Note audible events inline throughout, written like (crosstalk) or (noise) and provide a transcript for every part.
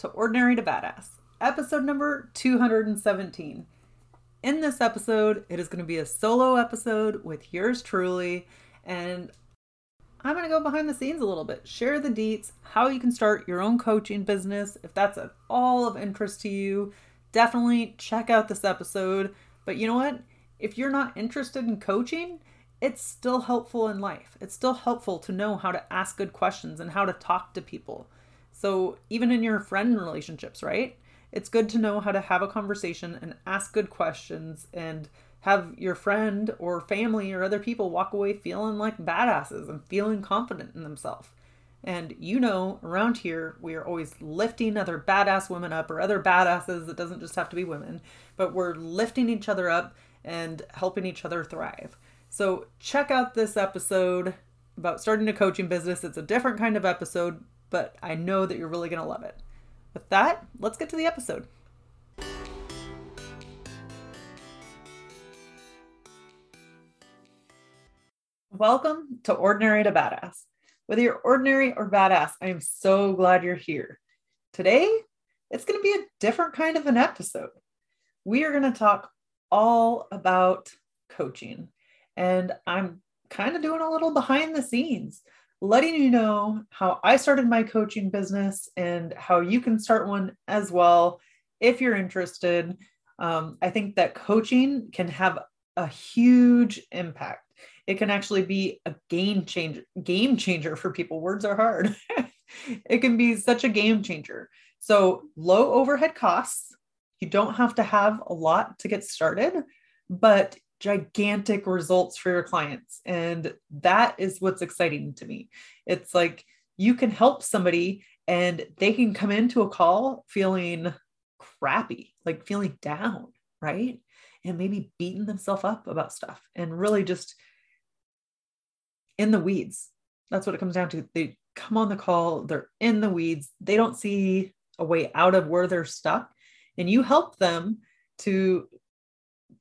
To Ordinary to Badass, episode number 217. In this episode, it is going to be a solo episode with yours truly, and I'm going to go behind the scenes a little bit, share the deets, how you can start your own coaching business. If that's at all of interest to you, definitely check out this episode. But you know what? If you're not interested in coaching, it's still helpful in life. It's still helpful to know how to ask good questions and how to talk to people. So, even in your friend relationships, right? It's good to know how to have a conversation and ask good questions and have your friend or family or other people walk away feeling like badasses and feeling confident in themselves. And you know, around here, we are always lifting other badass women up or other badasses. It doesn't just have to be women, but we're lifting each other up and helping each other thrive. So, check out this episode about starting a coaching business. It's a different kind of episode, but I know that you're really going to love it. With that, let's get to the episode. Welcome to Ordinary to Badass. Whether you're ordinary or badass, I am so glad you're here. Today, it's going to be a different kind of an episode. We are going to talk all about coaching, and I'm kind of doing a little behind the scenes letting you know how I started my coaching business and how you can start one as well if you're interested. Um, I think that coaching can have a huge impact. It can actually be a game changer, game changer for people. Words are hard. (laughs) it can be such a game changer. So low overhead costs. You don't have to have a lot to get started, but gigantic results for your clients. And that is what's exciting to me. It's like you can help somebody and they can come into a call feeling crappy, like feeling down, right? And maybe beating themselves up about stuff and really just in the weeds. That's what it comes down to. They come on the call, they're in the weeds, they don't see a way out of where they're stuck. And you help them to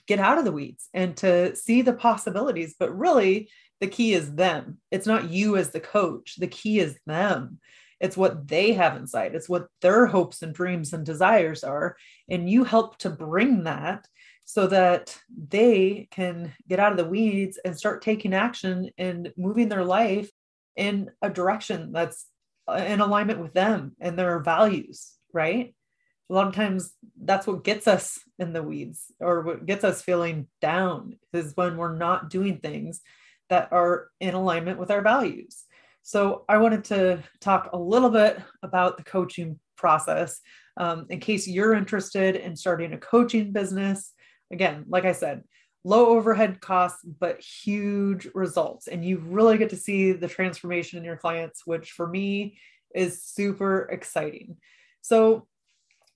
get out of the weeds and to see the possibilities. But really, the key is them. It's not you as the coach. The key is them. It's what they have inside, it's what their hopes and dreams and desires are. And you help to bring that so that they can get out of the weeds and start taking action and moving their life in a direction that's uh, in alignment with them and their values, right? A lot of times that's what gets us in the weeds or what gets us feeling down is when we're not doing things that are in alignment with our values. So I wanted to talk a little bit about the coaching process um, in case you're interested in starting a coaching business. Again, like I said, low overhead costs, but huge results. And you really get to see the transformation in your clients, which for me is super exciting. So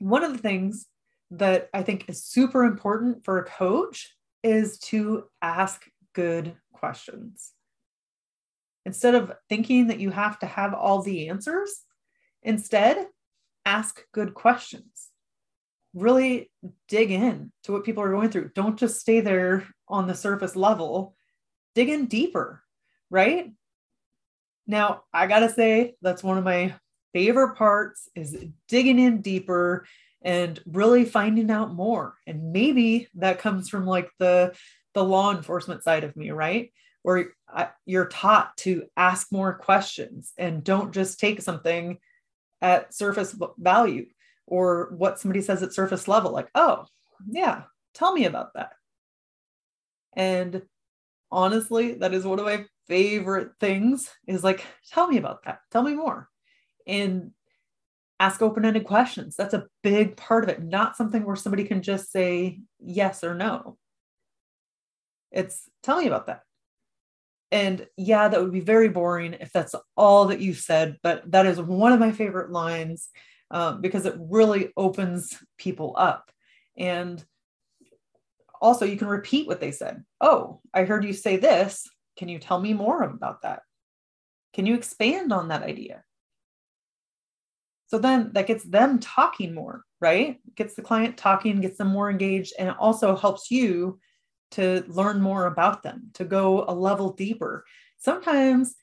one of the things that I think is super important for a coach is to ask good questions. Instead of thinking that you have to have all the answers, instead, ask good questions. Really dig in to what people are going through. Don't just stay there on the surface level, dig in deeper, right? Now, I got to say, that's one of my favorite parts is digging in deeper and really finding out more. And maybe that comes from like the the law enforcement side of me right? Where you're taught to ask more questions and don't just take something at surface value or what somebody says at surface level like oh yeah tell me about that. And honestly that is one of my favorite things is like tell me about that. Tell me more. And ask open-ended questions that's a big part of it not something where somebody can just say yes or no It's tell me about that. And yeah, that would be very boring if that's all that you said, but that is one of my favorite lines um, because it really opens people up. And also, you can repeat what they said. Oh, I heard you say this. Can you tell me more about that? Can you expand on that idea? So then that gets them talking more, right? Gets the client talking, gets them more engaged, and it also helps you to learn more about them, to go a level deeper. Sometimes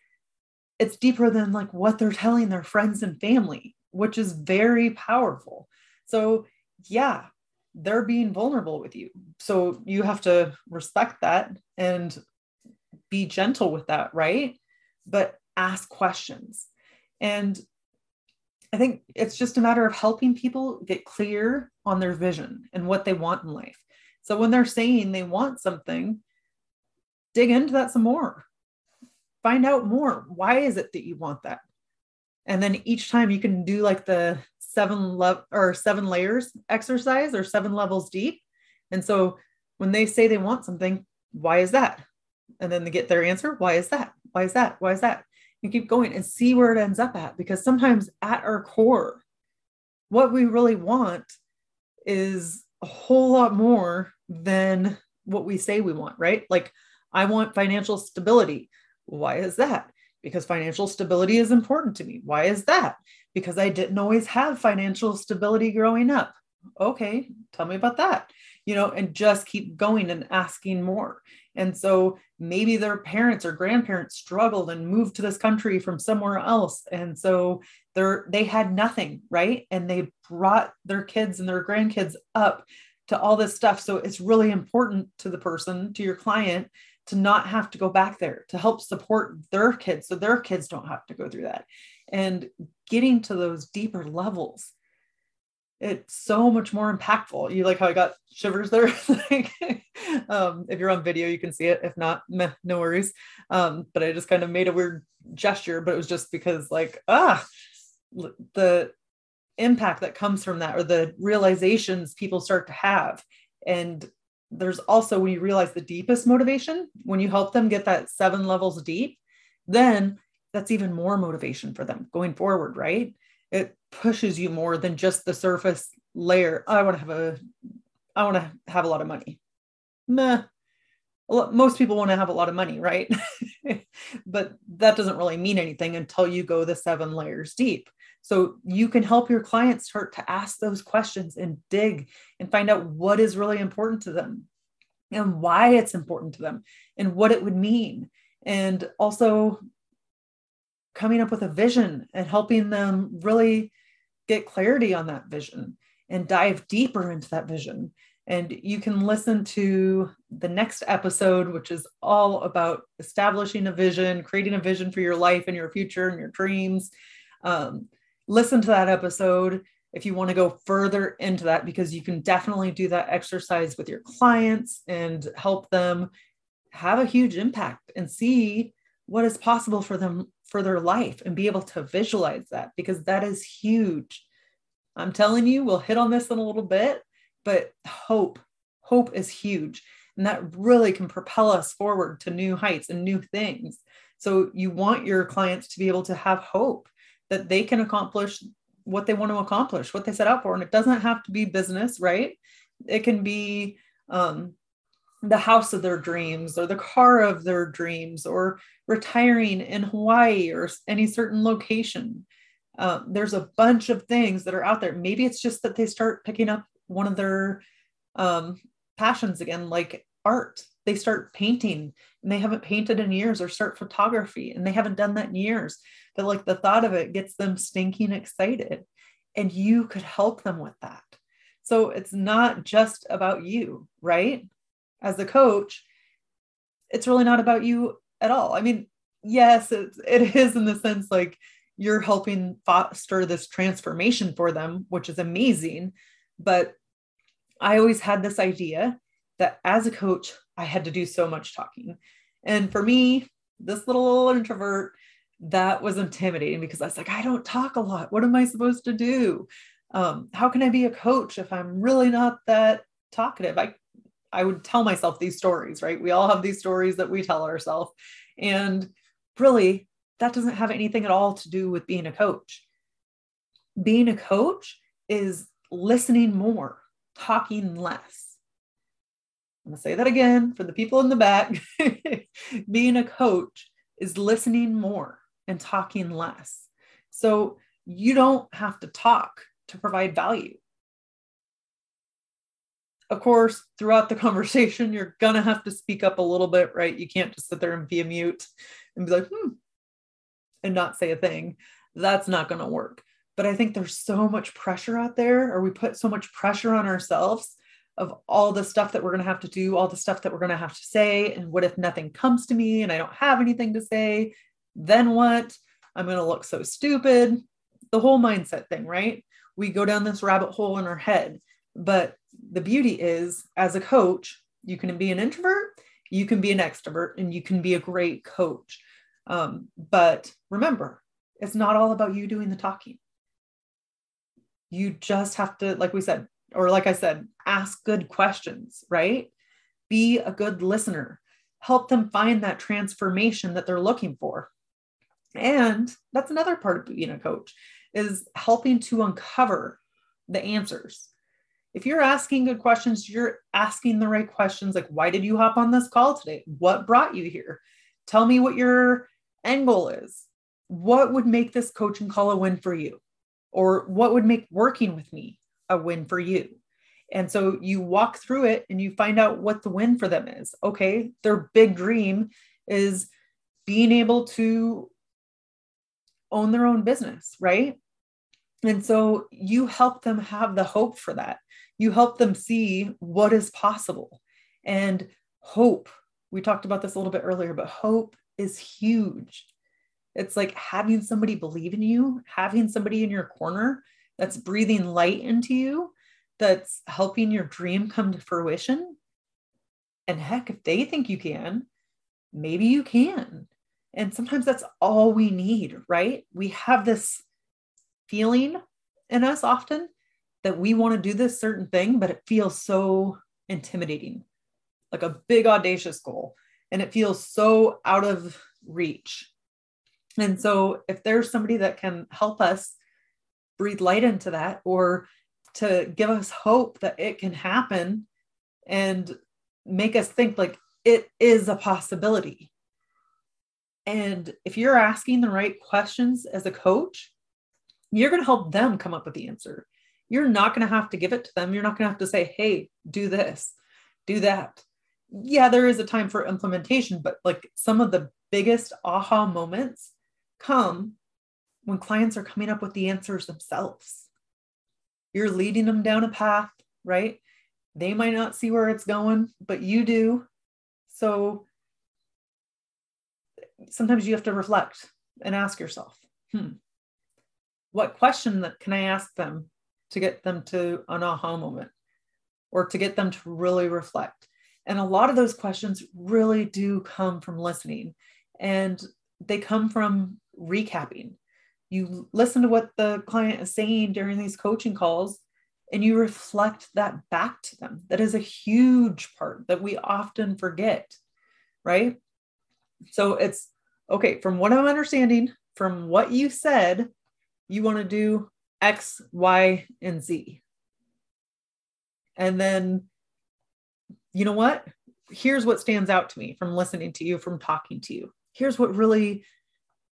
it's deeper than like what they're telling their friends and family, which is very powerful. So, yeah, they're being vulnerable with you. So you have to respect that and be gentle with that, right? But ask questions. And I think it's just a matter of helping people get clear on their vision and what they want in life. So when they're saying they want something, dig into that some more. Find out more. Why is it that you want that? And then each time you can do like the seven level or seven layers exercise or seven levels deep. And so when they say they want something, why is that? And then they get their answer. Why is that? Why is that? Why is that? And keep going and see where it ends up at. Because sometimes at our core, what we really want is a whole lot more than what we say we want, right? Like, I want financial stability. Why is that? Because financial stability is important to me. Why is that? Because I didn't always have financial stability growing up. Okay, tell me about that. You know, and just keep going and asking more. And so maybe their parents or grandparents struggled and moved to this country from somewhere else. And so they're they had nothing, right? And they brought their kids and their grandkids up to all this stuff. So it's really important to the person, to your client, to not have to go back there to help support their kids so their kids don't have to go through that. And getting to those deeper levels it's so much more impactful. You like how I got shivers there? (laughs) um, if you're on video, you can see it. If not, meh, no worries. Um, but I just kind of made a weird gesture, but it was just because, like, ah, the impact that comes from that or the realizations people start to have. And there's also when you realize the deepest motivation, when you help them get that seven levels deep, then that's even more motivation for them going forward, right? it pushes you more than just the surface layer. I want to have a, I want to have a lot of money. Meh. Most people want to have a lot of money, right? (laughs) but that doesn't really mean anything until you go the seven layers deep. So you can help your clients start to ask those questions and dig and find out what is really important to them and why it's important to them and what it would mean. And also coming up with a vision and helping them really get clarity on that vision and dive deeper into that vision. And you can listen to the next episode, which is all about establishing a vision, creating a vision for your life and your future and your dreams. Um, listen to that episode if you want to go further into that, because you can definitely do that exercise with your clients and help them have a huge impact and see what is possible for them for their life and be able to visualize that because that is huge. I'm telling you, we'll hit on this in a little bit, but hope, hope is huge. And that really can propel us forward to new heights and new things. So you want your clients to be able to have hope that they can accomplish what they want to accomplish, what they set out for. And it doesn't have to be business, right? It can be um, the house of their dreams or the car of their dreams or retiring in Hawaii or any certain location. Um, there's a bunch of things that are out there. Maybe it's just that they start picking up one of their um, passions again, like art. They start painting and they haven't painted in years or start photography and they haven't done that in years. But like the thought of it gets them stinking excited. And you could help them with that. So it's not just about you, right? As a coach, it's really not about you at all. I mean, yes, it's, it is in the sense like you're helping foster this transformation for them, which is amazing. But I always had this idea that as a coach, I had to do so much talking. And for me, this little introvert, that was intimidating because I was like, I don't talk a lot. What am I supposed to do? Um, how can I be a coach if I'm really not that talkative? I I would tell myself these stories, right? We all have these stories that we tell ourselves. And really, that doesn't have anything at all to do with being a coach. Being a coach is listening more, talking less. I'm going to say that again for the people in the back. (laughs) being a coach is listening more and talking less. So you don't have to talk to provide value of course, throughout the conversation, (laughs) you're going to have to speak up a little bit, right? You can't just sit there and be a mute and be like, hmm, and not say a thing. That's not going to work. But I think there's so much pressure out there, or we put so much pressure on ourselves of all the stuff that we're going to have to do, all the stuff that we're going to have to say. And what if nothing comes to me and I don't have anything to say? Then what? I'm going to look so stupid. The whole mindset thing, right? We go down this rabbit hole in our head. But the beauty is, as a coach, you can be an introvert, you can be an extrovert, and you can be a great coach. Um, but remember, it's not all about you doing the talking. You just have to, like we said, or like I said, ask good questions, right? Be a good listener. Help them find that transformation that they're looking for. And that's another part of being a coach is helping to uncover the answers if you're asking good questions, you're asking the right questions like, why did you hop on this call today? What brought you here? Tell me what your end goal is. What would make this coaching call a win for you? Or what would make working with me a win for you? And so you walk through it and you find out what the win for them is. Okay, their big dream is being able to own their own business, right? And so you help them have the hope for that. You help them see what is possible. And hope, we talked about this a little bit earlier, but hope is huge. It's like having somebody believe in you, having somebody in your corner that's breathing light into you, that's helping your dream come to fruition. And heck, if they think you can, maybe you can. And sometimes that's all we need, right? We have this feeling in us often that we want to do this certain thing, but it feels so intimidating, like a big audacious goal, and it feels so out of reach. And so, if there's somebody that can help us breathe light into that or to give us hope that it can happen and make us think like it is a possibility. And if you're asking the right questions as a coach, you're going to help them come up with the answer. You're not going to have to give it to them. You're not going to have to say, hey, do this, do that. Yeah, there is a time for implementation, but like some of the biggest aha moments come when clients are coming up with the answers themselves. You're leading them down a path, right? They might not see where it's going, but you do. So sometimes you have to reflect and ask yourself, hmm, what question that can I ask them to get them to an aha moment or to get them to really reflect? And a lot of those questions really do come from listening and they come from recapping. You listen to what the client is saying during these coaching calls and you reflect that back to them. That is a huge part that we often forget, right? So it's okay, from what I'm understanding, from what you said, you want to do X, Y, and Z. And then, you know what? Here's what stands out to me from listening to you, from talking to you. Here's what really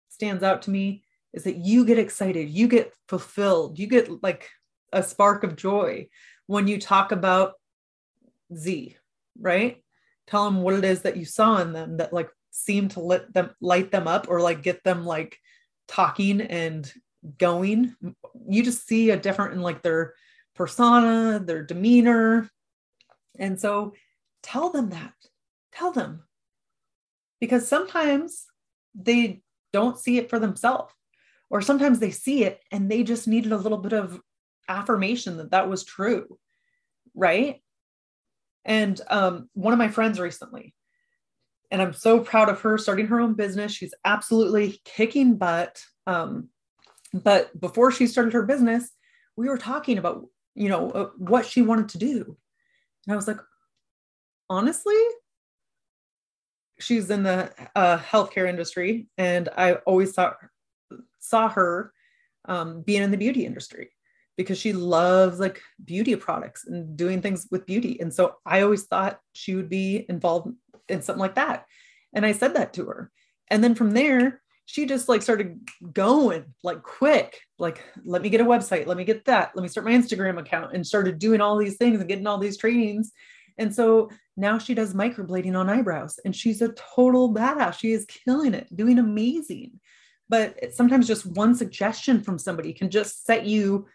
stands out to me is that you get excited, you get fulfilled, you get like a spark of joy when you talk about Z, right? Tell them what it is that you saw in them that like seem to let them light them up or like get them like talking and going. You just see a different in like their persona their demeanor. And so tell them that. Tell them. Because sometimes they don't see it for themselves or sometimes they see it and they just needed a little bit of affirmation that that was true right? And um, one of my friends recently and i'm so proud of her starting her own business. She's absolutely kicking butt um, but before she started her business, we were talking about, you know, uh, what she wanted to do. And I was like, honestly, she's in the uh, healthcare industry, and I always saw saw her um, being in the beauty industry because she loves like beauty products and doing things with beauty. And so I always thought she would be involved in something like that. And I said that to her. And then from there, she just like started going like quick, like, let me get a website, let me get that, let me start my Instagram account, and started doing all these things and getting all these trainings. And so now she does microblading on eyebrows and she's a total badass. She is killing it, doing amazing. But sometimes just one suggestion from somebody can just set you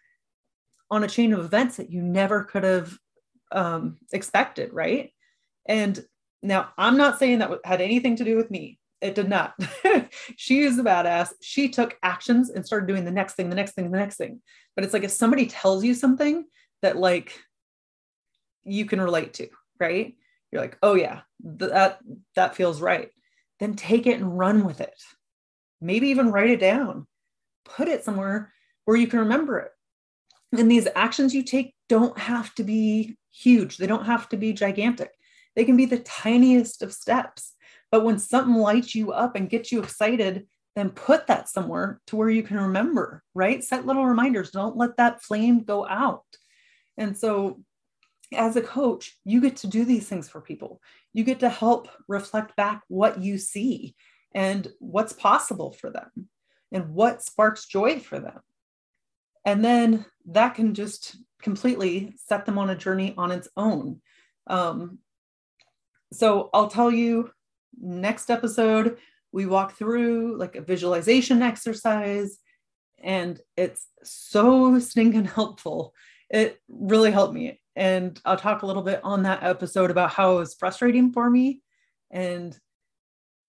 on a chain of events that you never could have um, expected, right? And now I'm not saying that had anything to do with me. It did not. (laughs) she is a badass. She took actions and started doing the next thing, the next thing, the next thing. But it's like if somebody tells you something that like you can relate to, right? You're like, oh yeah, that that feels right. Then take it and run with it. Maybe even write it down. Put it somewhere where you can remember it. And these actions you take don't have to be huge. They don't have to be gigantic. They can be the tiniest of steps. But when something lights you up and gets you excited, then put that somewhere to where you can remember, right? Set little reminders. Don't let that flame go out. And so, as a coach, you get to do these things for people. You get to help reflect back what you see and what's possible for them and what sparks joy for them. And then that can just completely set them on a journey on its own. Um, so I'll tell you next episode, we walk through like a visualization exercise, and it's so stinking (laughs) helpful. It really helped me. And I'll talk a little bit on that episode about how it was frustrating for me. And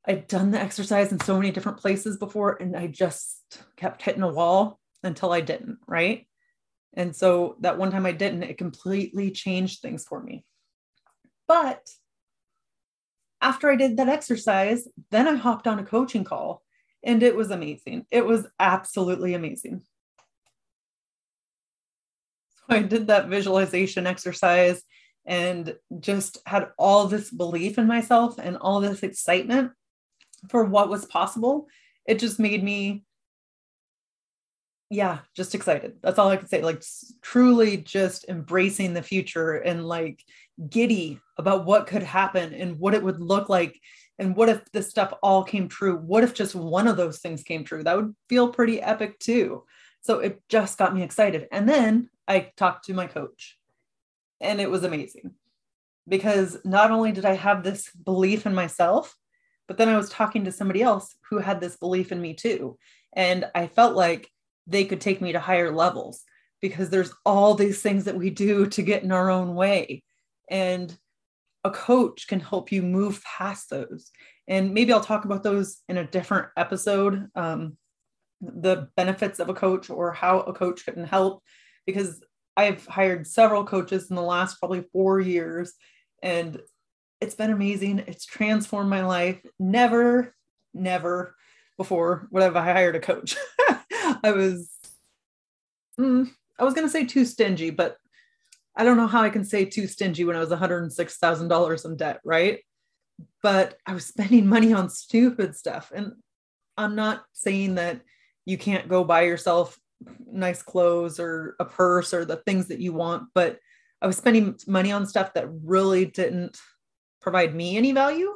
I'd done the exercise in so many different places before, and I just kept hitting a wall until I didn't, right? And so that one time I didn't, it completely changed things for me. But after I did that exercise, then I hopped on a coaching call and it was amazing. It was absolutely amazing. So I did that visualization exercise and just had all this belief in myself and all this excitement for what was possible. It just made me yeah, just excited. That's all I can say. Like truly just embracing the future and like giddy about what could happen and what it would look like. And what if this stuff all came true? What if just one of those things came true? That would feel pretty epic too. So it just got me excited. And then I talked to my coach, and it was amazing because not only did I have this belief in myself, but then I was talking to somebody else who had this belief in me too. And I felt like they could take me to higher levels because there's all these things that we do to get in our own way. And a coach can help you move past those. And maybe I'll talk about those in a different episode um, the benefits of a coach or how a coach can help, because I've hired several coaches in the last probably four years. And it's been amazing. It's transformed my life. Never, never before would I have hired a coach. (laughs) I was, mm, I was going to say too stingy, but I don't know how I can say too stingy when I was $106,000 in debt, right? But I was spending money on stupid stuff. And I'm not saying that you can't go buy yourself nice clothes or a purse or the things that you want, but I was spending money on stuff that really didn't provide me any value.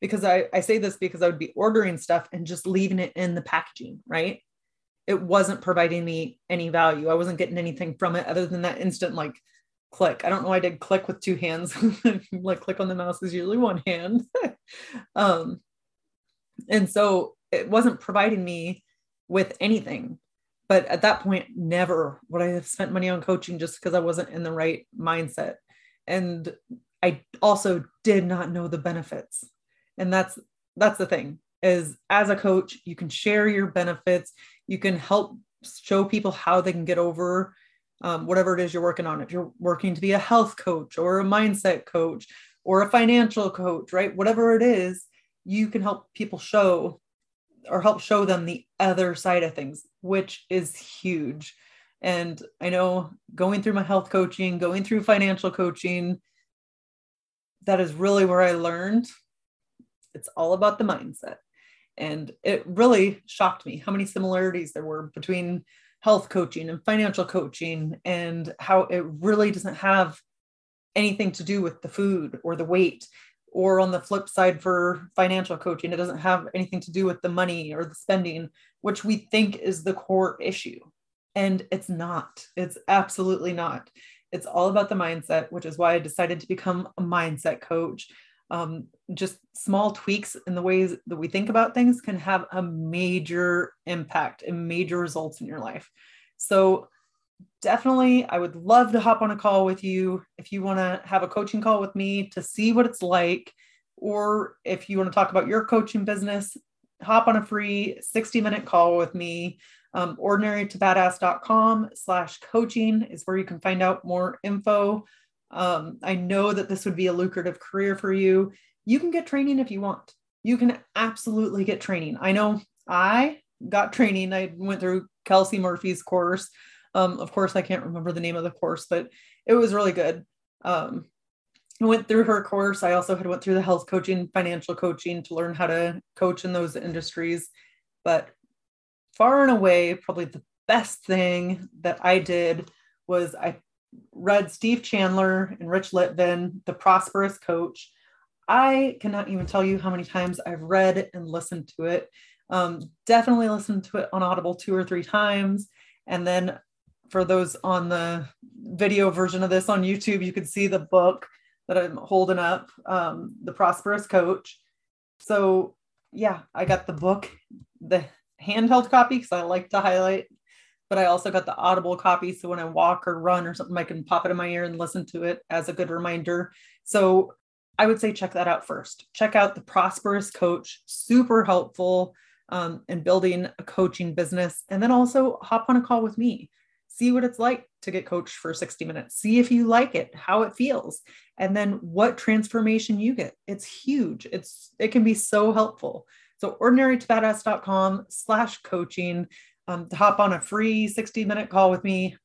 Because I, I say this because I would be ordering stuff and just leaving it in the packaging, right? It wasn't providing me any value. I wasn't getting anything from it other than that instant like click. I don't know why I did click with two hands. (laughs) like click on the mouse is usually one hand. (laughs) um, and so it wasn't providing me with anything. But at that point, never would I have spent money on coaching just because I wasn't in the right mindset. And I also did not know the benefits. And that's that's the thing is as a coach, you can share your benefits you can help show people how they can get over um, whatever it is you're working on. If you're working to be a health coach or a mindset coach or a financial coach, right? Whatever it is, you can help people show or help show them the other side of things, which is huge. And I know going through my health coaching, going through financial coaching, that is really where I learned it's all about the mindset. And it really shocked me how many similarities there were between health coaching and financial coaching, and how it really doesn't have anything to do with the food or the weight. Or on the flip side, for financial coaching, it doesn't have anything to do with the money or the spending, which we think is the core issue. And it's not, it's absolutely not. It's all about the mindset, which is why I decided to become a mindset coach um, just small tweaks in the ways that we think about things can have a major impact and major results in your life. So, definitely, I would love to hop on a call with you if you want to have a coaching call with me to see what it's like, or if you want to talk about your coaching business, hop on a free 60 minute call with me. Um, badass.com slash coaching is where you can find out more info um, I know that this would be a lucrative career for you. You can get training if you want. You can absolutely get training. I know I got training. I went through Kelsey Murphy's course. Um, of course, I can't remember the name of the course, but it was really good. Um, I went through her course. I also had went through the health coaching, financial coaching to learn how to coach in those industries. But far and away, probably the best thing that I did was I read Steve Chandler and Rich Litvin, The Prosperous Coach. I cannot even tell you how many times I've read and listened to it. Um, definitely listened to it on Audible two or three times. And then for those on the video version of this on YouTube, you could see the book that I'm holding up, um, The Prosperous Coach. So, yeah, I got the book, the handheld copy, because I like to highlight but I also got the audible copy. So when I walk or run or something, I can pop it in my ear and listen to it as a good reminder. So I would say check that out first. Check out the Prosperous Coach, super helpful um, in building a coaching business. And then also hop on a call with me. See what it's like to get coached for 60 minutes. See if you like it, how it feels, and then what transformation you get. It's huge. It's it can be so helpful. So ordinarytobadass.com slash coaching um, hop on a free 60 minute call with me.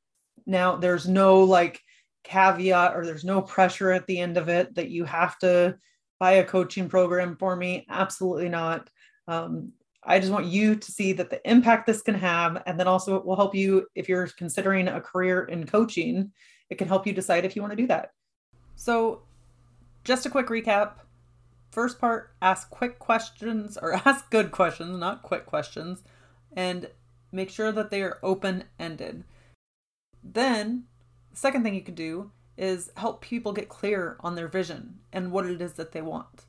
Now, there's no like caveat or there's no pressure at the end of it that you have to buy a coaching program for me. Absolutely not. Um, I just want you to see that the impact this can have. And then also, it will help you if you're considering a career in coaching, it can help you decide if you want to do that. So, just a quick recap. First part ask quick questions or (laughs) ask good questions, not quick questions. And Make sure that they are open ended. Then, the second thing you can do is help people get clear on their vision and what it is that they want.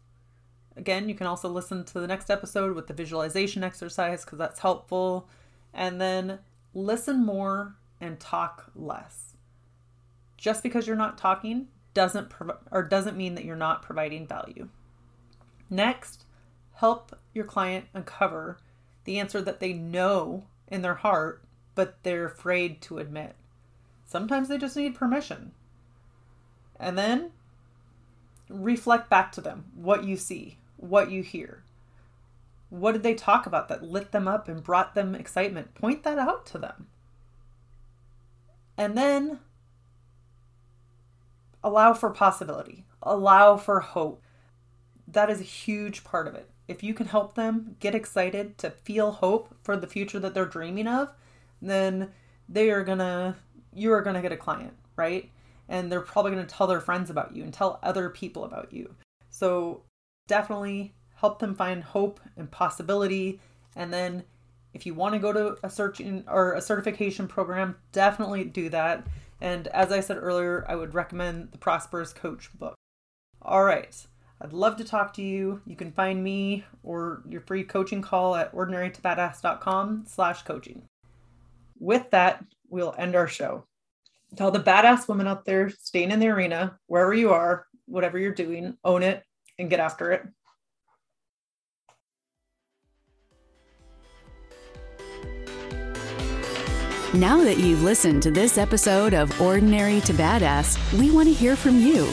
Again, you can also listen to the next episode with the visualization exercise because that's helpful. And then listen more and talk less. Just because you're not talking doesn't prov- or doesn't mean that you're not providing value. Next, help your client uncover the answer that they know in their heart, but they're afraid to admit. Sometimes they just need permission. And then reflect back to them what you see, what you hear. What did they talk about that lit them up and brought them excitement? Point that out to them. And then allow for possibility, allow for hope. That is a huge part of it if you can help them get excited to feel hope for the future that they're dreaming of, then they are gonna, you are gonna get a client, right? And they're probably gonna tell their friends about you and tell other people about you. So definitely help them find hope and possibility. And then if you want to go to a searching or a certification program, definitely do that. And as I said earlier, I would recommend the Prosperous Coach book. All right. I'd love to talk to you. You can find me or your free coaching call at ordinarytobadass.com slash coaching. With that, we'll end our show. Tell the badass women out there staying in the arena, wherever you are, whatever you're doing, own it and get after it. Now that you've listened to this episode of Ordinary to Badass, we want to hear from you.